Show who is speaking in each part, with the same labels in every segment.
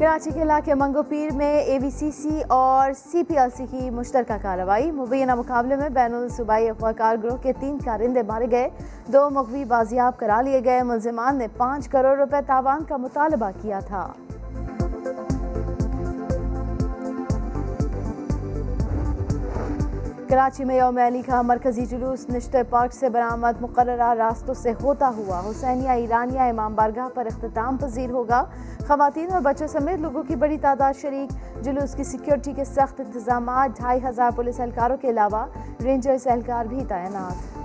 Speaker 1: کراچی کے علاقے منگو پیر میں اے وی سی سی اور سی پی ایل سی کی مشترکہ کارروائی مبینہ مقابلے میں بین الصوبائی اغواکار گروہ کے تین کارندے مارے گئے۔ دو مغوی بازیاب کرا لیے گئے۔ ملزمان نے پانچ کروڑ روپے تاوان کا مطالبہ کیا تھا۔ کراچی میں یوم علی کا مرکزی جلوس نشتر پارک سے برآمد مقررہ راستوں سے ہوتا ہوا حسینیہ ایرانیہ امام بارگاہ پر اختتام پذیر ہوگا۔ خواتین اور بچوں سمیت لوگوں کی بڑی تعداد شریک۔ جلوس کی سیکیورٹی کے سخت انتظامات، ڈھائی ہزار پولیس اہلکاروں کے علاوہ رینجرز اہلکار بھی تعینات۔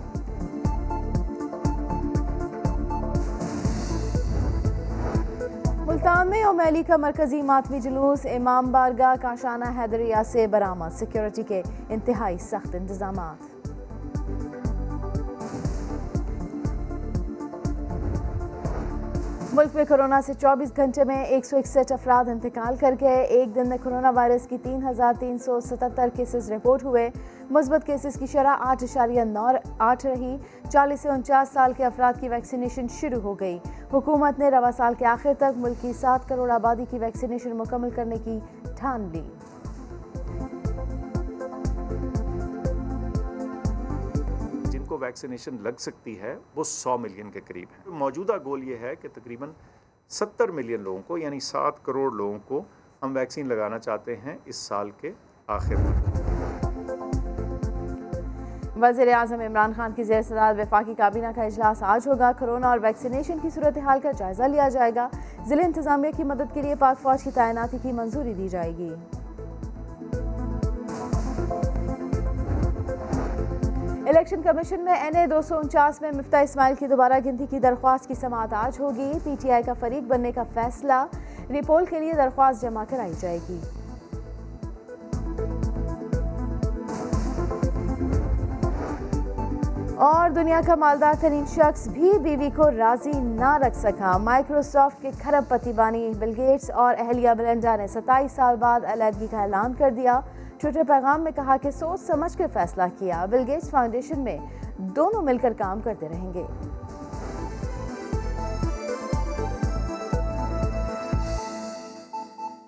Speaker 1: ملتان میں اومیلی کا مرکزی ماتمی جلوس، امام بارگاہ کاشانہ حیدریہ سے برآمد سیکیورٹی کے انتہائی سخت انتظامات۔ ملک میں کرونا سے چوبیس گھنٹے میں ایک سو اکسٹھ افراد انتقال کر گئے۔ ایک دن میں کرونا وائرس کی تین ہزار تین سو ستتر کیسز رپورٹ ہوئے۔ مثبت کیسز کی شرح آٹھ اشاریہ نو آٹھ رہی۔ چالیس سے انچاس سال کے افراد کی ویکسینیشن شروع ہو گئی۔ حکومت نے رواں سال کے آخر تک ملک کی سات کروڑ آبادی کی ویکسینیشن مکمل کرنے کی ٹھان لی۔
Speaker 2: کو ویکسینیشن لگ سکتی ہے، وہ سو ملین کے قریب ہے موجودہ گول یہ ہے کہ تقریباً ستر ملین لوگوں کو یعنی سات کروڑ لوگوں کو ہم ویکسین لگانا چاہتے ہیں اس سال کے آخر میں۔
Speaker 1: وزیر اعظم عمران خان کی زیر صدارت وفاقی کابینہ کا اجلاس آج ہوگا۔ کرونا اور ویکسینیشن کی صورتحال کا جائزہ لیا جائے گا۔ ضلع انتظامیہ کی مدد کے لیے پاک فوج کی تعیناتی کی منظوری دی جائے گی۔ الیکشن کمیشن میں این اے دو سو انچاس میں مفتا اسماعیل کی دوبارہ گنتی کی درخواست کی سماعت آج ہوگی۔ پی ٹی آئی کا فریق بننے کا فیصلہ۔ ریپول کے لیے درخواست جمع کرائی جائے گی۔ اور دنیا کا مالدار ترین شخص بھی بیوی کو راضی نہ رکھ سکا۔ مائکروسافٹ کے کھرب پتی بانی بل گیٹس اور اہلیہ بلنڈا نے ستائیس سال بعد علیحدگی کا اعلان کر دیا۔ ٹویٹر پیغام میں کہا کہ سوچ سمجھ کے فیصلہ کیا۔ بل گیٹس فاؤنڈیشن میں دونوں مل کر کام کرتے رہیں گے۔